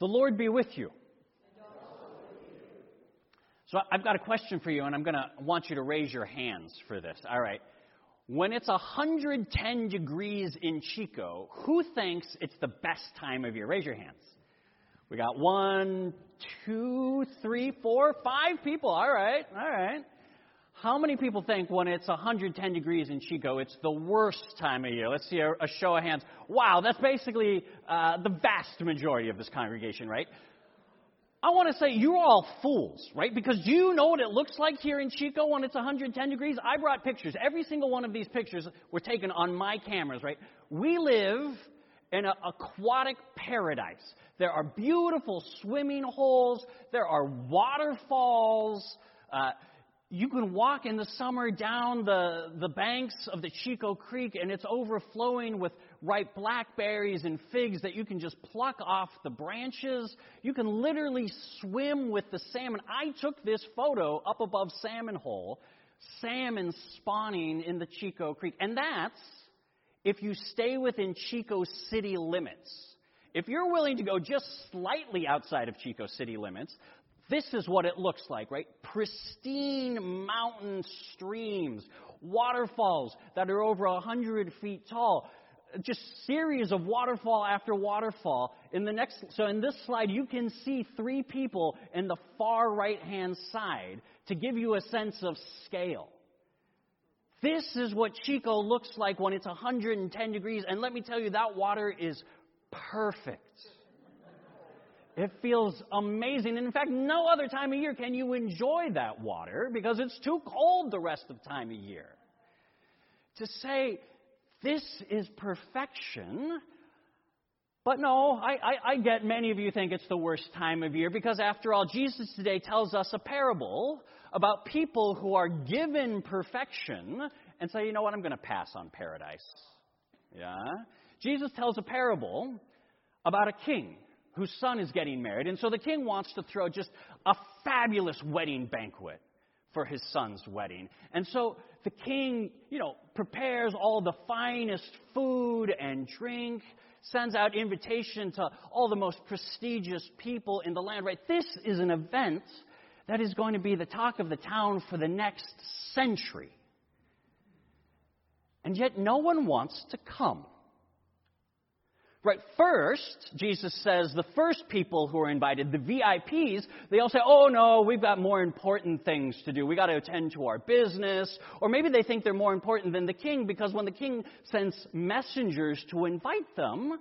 The Lord be with you. So I've got a question for you, and I'm going to want you to raise your hands for this. All right. When it's 110 degrees in Chico, who thinks it's the best time of year? Raise your hands. We got one, two, three, four, five people. All right, all right. How many people think when it's 110 degrees in Chico, it's the worst time of year? Let's see a, a show of hands. Wow, that's basically uh, the vast majority of this congregation, right? I want to say you're all fools, right? Because do you know what it looks like here in Chico when it's 110 degrees? I brought pictures. Every single one of these pictures were taken on my cameras, right? We live in an aquatic paradise. There are beautiful swimming holes. There are waterfalls. Uh, you can walk in the summer down the, the banks of the Chico Creek, and it's overflowing with ripe blackberries and figs that you can just pluck off the branches. You can literally swim with the salmon. I took this photo up above Salmon Hole, salmon spawning in the Chico Creek. And that's if you stay within Chico city limits. If you're willing to go just slightly outside of Chico city limits, this is what it looks like, right? Pristine mountain streams, waterfalls that are over a hundred feet tall. Just series of waterfall after waterfall. In the next, so in this slide, you can see three people in the far right hand side to give you a sense of scale. This is what Chico looks like when it's 110 degrees, and let me tell you, that water is perfect. It feels amazing. And in fact, no other time of year can you enjoy that water because it's too cold the rest of time of year. To say this is perfection, but no, I, I, I get many of you think it's the worst time of year because after all, Jesus today tells us a parable about people who are given perfection and say, you know what, I'm going to pass on paradise. Yeah? Jesus tells a parable about a king whose son is getting married. And so the king wants to throw just a fabulous wedding banquet for his son's wedding. And so the king, you know, prepares all the finest food and drink, sends out invitation to all the most prestigious people in the land, right? This is an event that is going to be the talk of the town for the next century. And yet no one wants to come. Right, first, Jesus says the first people who are invited, the VIPs, they all say, oh no, we've got more important things to do. We've got to attend to our business. Or maybe they think they're more important than the king because when the king sends messengers to invite them,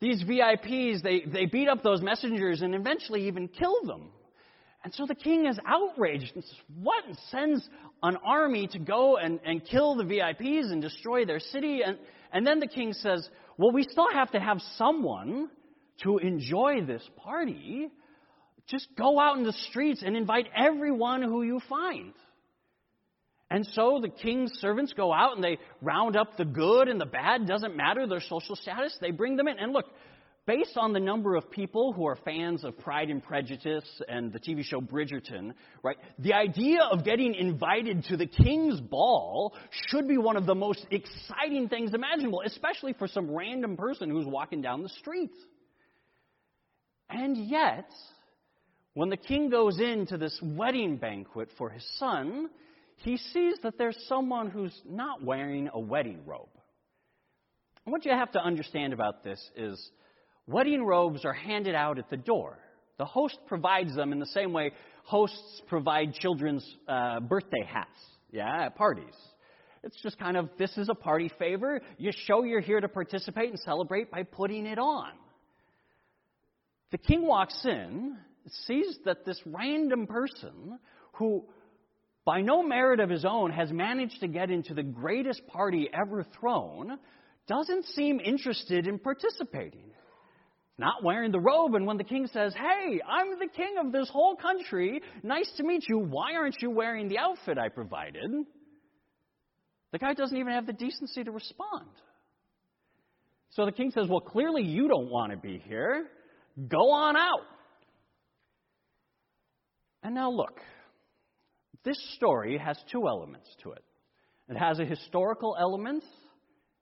these VIPs, they, they beat up those messengers and eventually even kill them. And so the king is outraged and says, What? Sends an army to go and, and kill the VIPs and destroy their city. And, and then the king says, well, we still have to have someone to enjoy this party. Just go out in the streets and invite everyone who you find. And so the king's servants go out and they round up the good and the bad, doesn't matter their social status, they bring them in. And look, based on the number of people who are fans of Pride and Prejudice and the TV show Bridgerton, right, the idea of getting invited to the king's ball should be one of the most exciting things imaginable, especially for some random person who's walking down the street. And yet, when the king goes into this wedding banquet for his son, he sees that there's someone who's not wearing a wedding robe. What you have to understand about this is Wedding robes are handed out at the door. The host provides them in the same way hosts provide children's uh, birthday hats, yeah, at parties. It's just kind of this is a party favor. You show you're here to participate and celebrate by putting it on. The king walks in, sees that this random person who, by no merit of his own, has managed to get into the greatest party ever thrown, doesn't seem interested in participating not wearing the robe. And when the king says, Hey, I'm the king of this whole country, nice to meet you, why aren't you wearing the outfit I provided? The guy doesn't even have the decency to respond. So the king says, Well, clearly you don't want to be here. Go on out. And now look, this story has two elements to it it has a historical element,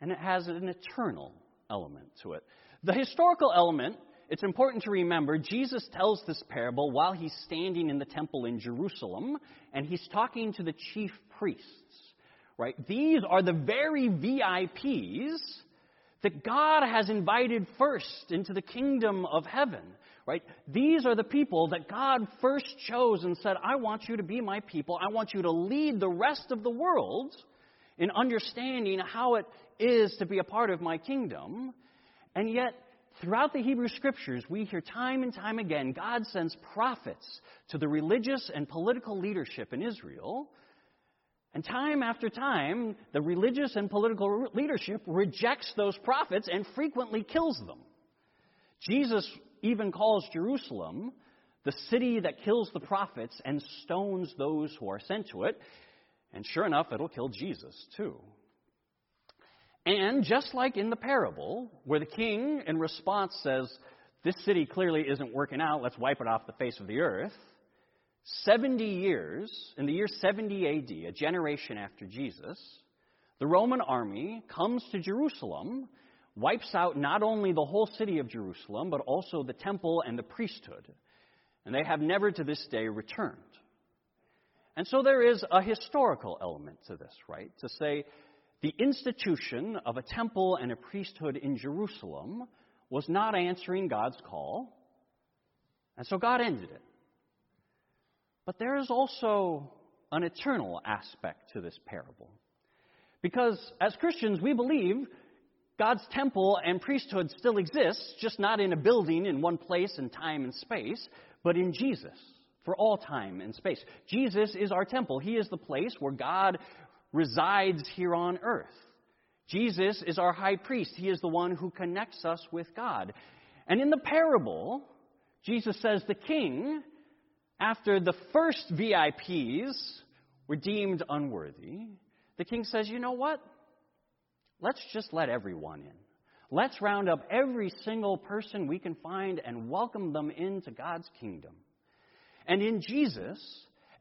and it has an eternal element to it. The historical element it's important to remember Jesus tells this parable while he's standing in the temple in Jerusalem, and he's talking to the chief priests. Right? These are the very VIPs that God has invited first into the kingdom of heaven. Right? These are the people that God first chose and said, I want you to be my people. I want you to lead the rest of the world in understanding how it is to be a part of my kingdom. And yet, throughout the Hebrew Scriptures, we hear time and time again God sends prophets to the religious and political leadership in Israel. And time after time, the religious and political leadership rejects those prophets and frequently kills them. Jesus even calls Jerusalem the city that kills the prophets and stones those who are sent to it. And sure enough, it'll kill Jesus too. And just like in the parable, where the king in response says, This city clearly isn't working out, let's wipe it off the face of the earth, 70 years, in the year 70 AD, a generation after Jesus, the Roman army comes to Jerusalem, wipes out not only the whole city of Jerusalem, but also the temple and the priesthood. And they have never to this day returned. And so there is a historical element to this, right? To say the institution of a temple and a priesthood in Jerusalem was not answering God's call, and so God ended it. But there is also an eternal aspect to this parable. Because as Christians, we believe God's temple and priesthood still exists, just not in a building in one place in time and space, but in Jesus for all time and space. Jesus is our temple. He is the place where God resides here on earth. Jesus is our high priest. He is the one who connects us with God. And in the parable, Jesus says the king, after the first VIPs were deemed unworthy, the king says, you know what? Let's just let everyone in. Let's round up every single person we can find and welcome them into God's kingdom. And in Jesus,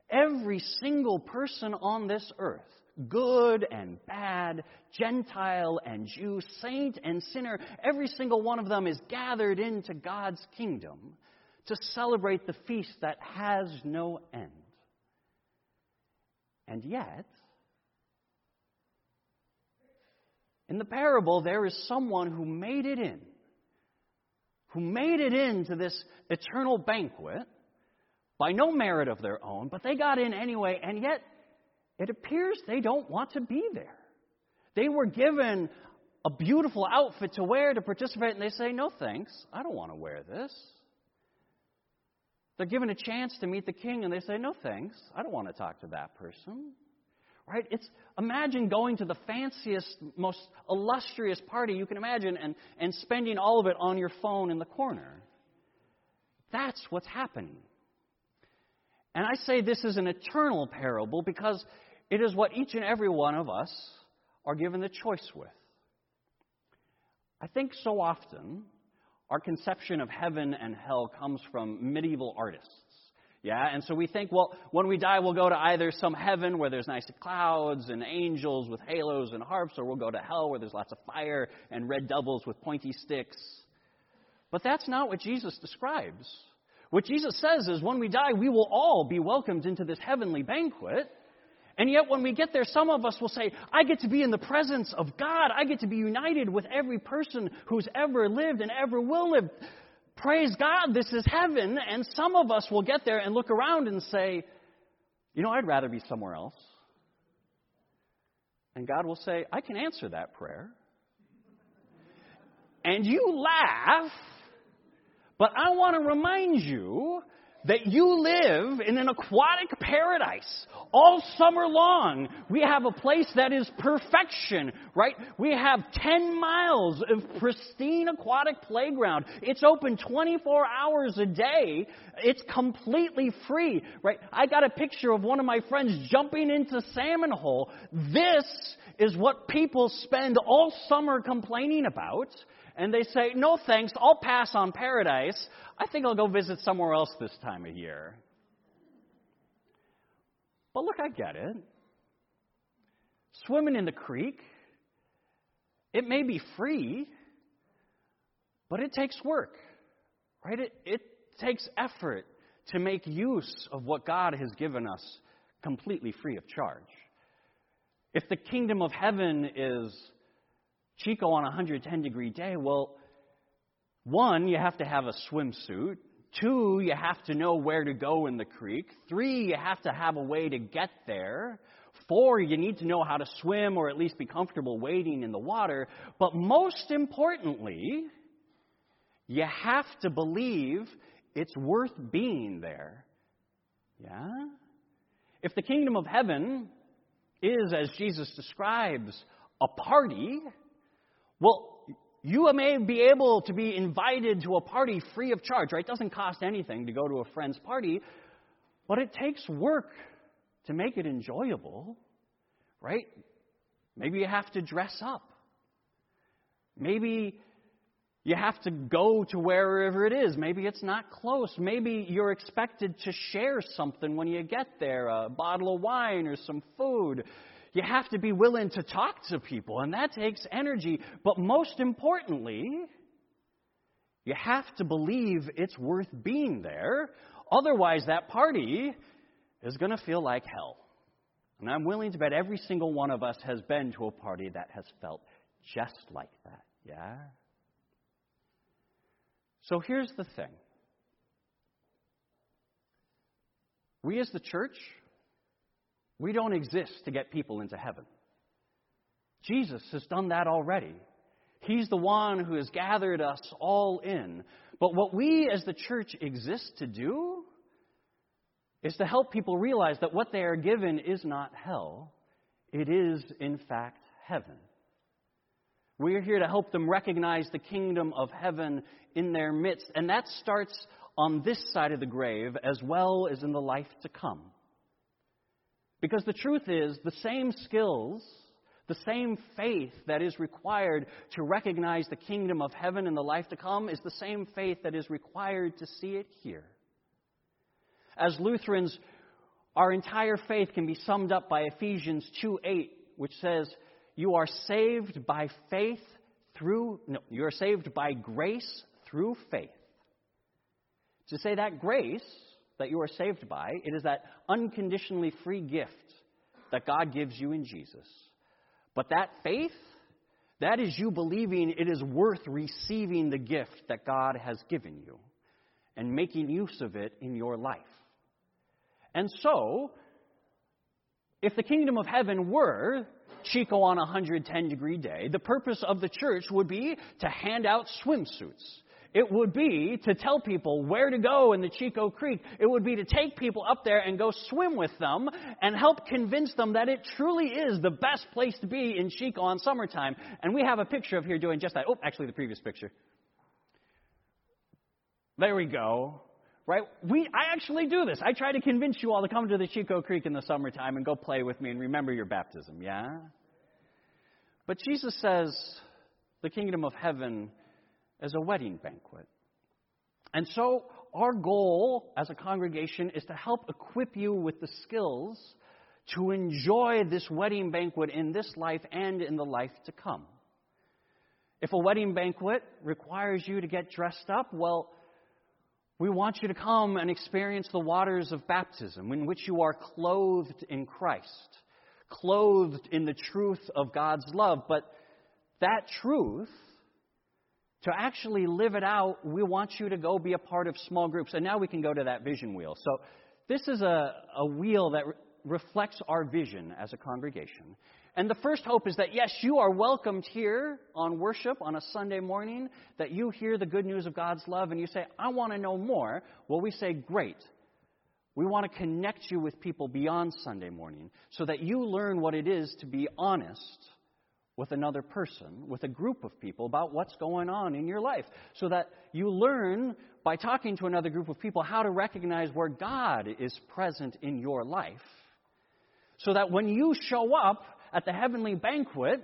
every single person on this earth good and bad, Gentile and Jew, saint and sinner, every single one of them is gathered into God's kingdom to celebrate the feast that has no end. And yet, in the parable, there is someone who made it in, who made it into this eternal banquet by no merit of their own, but they got in anyway, and yet it appears they don't want to be there. They were given a beautiful outfit to wear to participate, and they say, No thanks, I don't want to wear this. They're given a chance to meet the king, and they say, No thanks, I don't want to talk to that person. Right? It's imagine going to the fanciest, most illustrious party you can imagine and, and spending all of it on your phone in the corner. That's what's happening. And I say this is an eternal parable because it is what each and every one of us are given the choice with. I think so often our conception of heaven and hell comes from medieval artists. Yeah, and so we think, well, when we die, we'll go to either some heaven where there's nice clouds and angels with halos and harps, or we'll go to hell where there's lots of fire and red devils with pointy sticks. But that's not what Jesus describes. What Jesus says is when we die, we will all be welcomed into this heavenly banquet. And yet, when we get there, some of us will say, I get to be in the presence of God. I get to be united with every person who's ever lived and ever will live. Praise God, this is heaven. And some of us will get there and look around and say, You know, I'd rather be somewhere else. And God will say, I can answer that prayer. And you laugh, but I want to remind you that you live in an aquatic paradise all summer long. We have a place that is perfection, right? We have 10 miles of pristine aquatic playground. It's open 24 hours a day. It's completely free, right? I got a picture of one of my friends jumping into salmon hole. This is what people spend all summer complaining about and they say, No thanks, I'll pass on paradise. I think I'll go visit somewhere else this time of year. But look, I get it. Swimming in the creek, it may be free, but it takes work. Right? It, it takes effort to make use of what God has given us completely free of charge. If the kingdom of heaven is Chico on a 110 degree day, well, one, you have to have a swimsuit. Two, you have to know where to go in the creek. Three, you have to have a way to get there. Four, you need to know how to swim or at least be comfortable wading in the water. But most importantly, you have to believe it's worth being there. Yeah? If the kingdom of heaven is, as Jesus describes, a party, well, you may be able to be invited to a party free of charge, right? It doesn't cost anything to go to a friend's party, but it takes work to make it enjoyable, right? Maybe you have to dress up. Maybe you have to go to wherever it is. Maybe it's not close. Maybe you're expected to share something when you get there a bottle of wine or some food. You have to be willing to talk to people, and that takes energy. But most importantly, you have to believe it's worth being there. Otherwise, that party is going to feel like hell. And I'm willing to bet every single one of us has been to a party that has felt just like that. Yeah? So here's the thing we as the church, we don't exist to get people into heaven. Jesus has done that already. He's the one who has gathered us all in. But what we as the church exist to do is to help people realize that what they are given is not hell, it is, in fact, heaven. We are here to help them recognize the kingdom of heaven in their midst, and that starts on this side of the grave as well as in the life to come. Because the truth is, the same skills, the same faith that is required to recognize the kingdom of heaven in the life to come is the same faith that is required to see it here. As Lutherans, our entire faith can be summed up by Ephesians 2 8, which says, You are saved by faith through, no, you are saved by grace through faith. To say that grace that you are saved by. It is that unconditionally free gift that God gives you in Jesus. But that faith, that is you believing it is worth receiving the gift that God has given you and making use of it in your life. And so, if the kingdom of heaven were Chico on a 110 degree day, the purpose of the church would be to hand out swimsuits it would be to tell people where to go in the Chico Creek. It would be to take people up there and go swim with them and help convince them that it truly is the best place to be in Chico on summertime. And we have a picture of here doing just that. Oh, actually, the previous picture. There we go. Right? We, I actually do this. I try to convince you all to come to the Chico Creek in the summertime and go play with me and remember your baptism, yeah? But Jesus says the kingdom of heaven as a wedding banquet. And so, our goal as a congregation is to help equip you with the skills to enjoy this wedding banquet in this life and in the life to come. If a wedding banquet requires you to get dressed up, well, we want you to come and experience the waters of baptism in which you are clothed in Christ, clothed in the truth of God's love. But that truth to actually live it out, we want you to go be a part of small groups. And now we can go to that vision wheel. So this is a, a wheel that re- reflects our vision as a congregation. And the first hope is that, yes, you are welcomed here on worship on a Sunday morning, that you hear the good news of God's love and you say, I want to know more. Well, we say, great. We want to connect you with people beyond Sunday morning so that you learn what it is to be honest with another person, with a group of people about what's going on in your life. So that you learn by talking to another group of people how to recognize where God is present in your life. So that when you show up at the heavenly banquet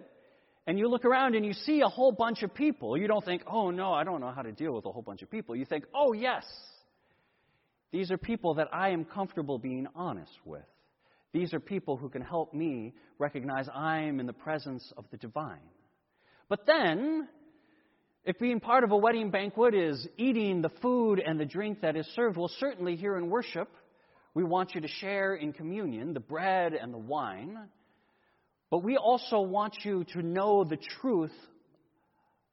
and you look around and you see a whole bunch of people, you don't think, oh no, I don't know how to deal with a whole bunch of people. You think, oh yes, these are people that I am comfortable being honest with. These are people who can help me recognize I'm in the presence of the divine. But then, If being part of a wedding banquet is eating the food and the drink that is served, well, certainly here in worship, we want you to share in communion the bread and the wine. But we also want you to know the truth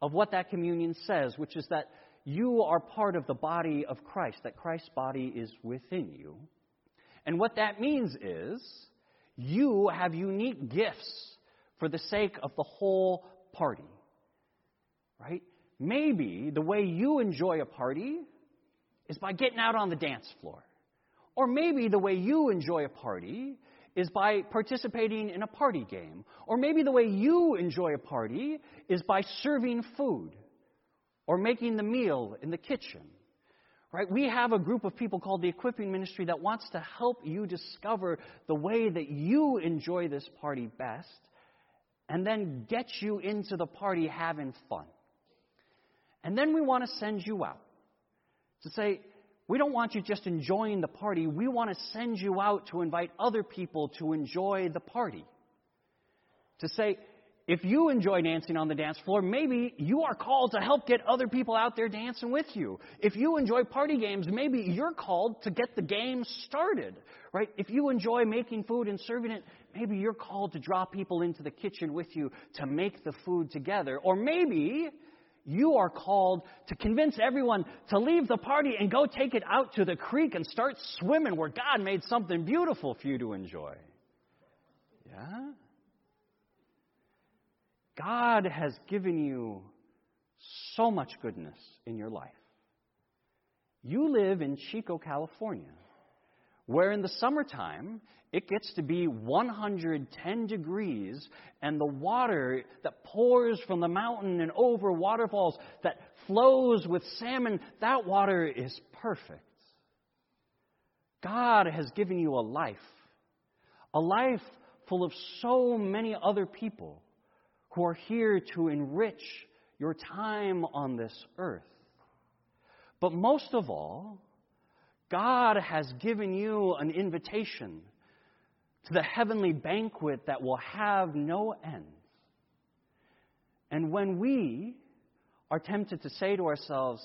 of what that communion says, which is that you are part of the body of Christ, that Christ's body is within you. And what that means is you have unique gifts for the sake of the whole party. Right? Maybe the way you enjoy a party is by getting out on the dance floor. Or maybe the way you enjoy a party is by participating in a party game. Or maybe the way you enjoy a party is by serving food or making the meal in the kitchen. Right? We have a group of people called the Equipping Ministry that wants to help you discover the way that you enjoy this party best and then get you into the party having fun. And then we want to send you out to say, we don't want you just enjoying the party. We want to send you out to invite other people to enjoy the party. To say, if you enjoy dancing on the dance floor, maybe you are called to help get other people out there dancing with you. If you enjoy party games, maybe you're called to get the game started, right? If you enjoy making food and serving it, maybe you're called to draw people into the kitchen with you to make the food together. Or maybe you are called to convince everyone to leave the party and go take it out to the creek and start swimming where God made something beautiful for you to enjoy. Yeah? God has given you so much goodness in your life. You live in Chico, California, where in the summertime it gets to be 110 degrees, and the water that pours from the mountain and over waterfalls that flows with salmon, that water is perfect. God has given you a life, a life full of so many other people who are here to enrich your time on this earth. But most of all, God has given you an invitation to the heavenly banquet that will have no end. And when we are tempted to say to ourselves,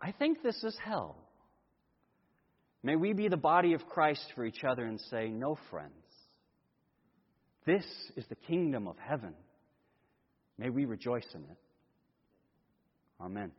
I think this is hell, may we be the body of Christ for each other and say, No, friends. This is the kingdom of heaven. May we rejoice in it. Amen.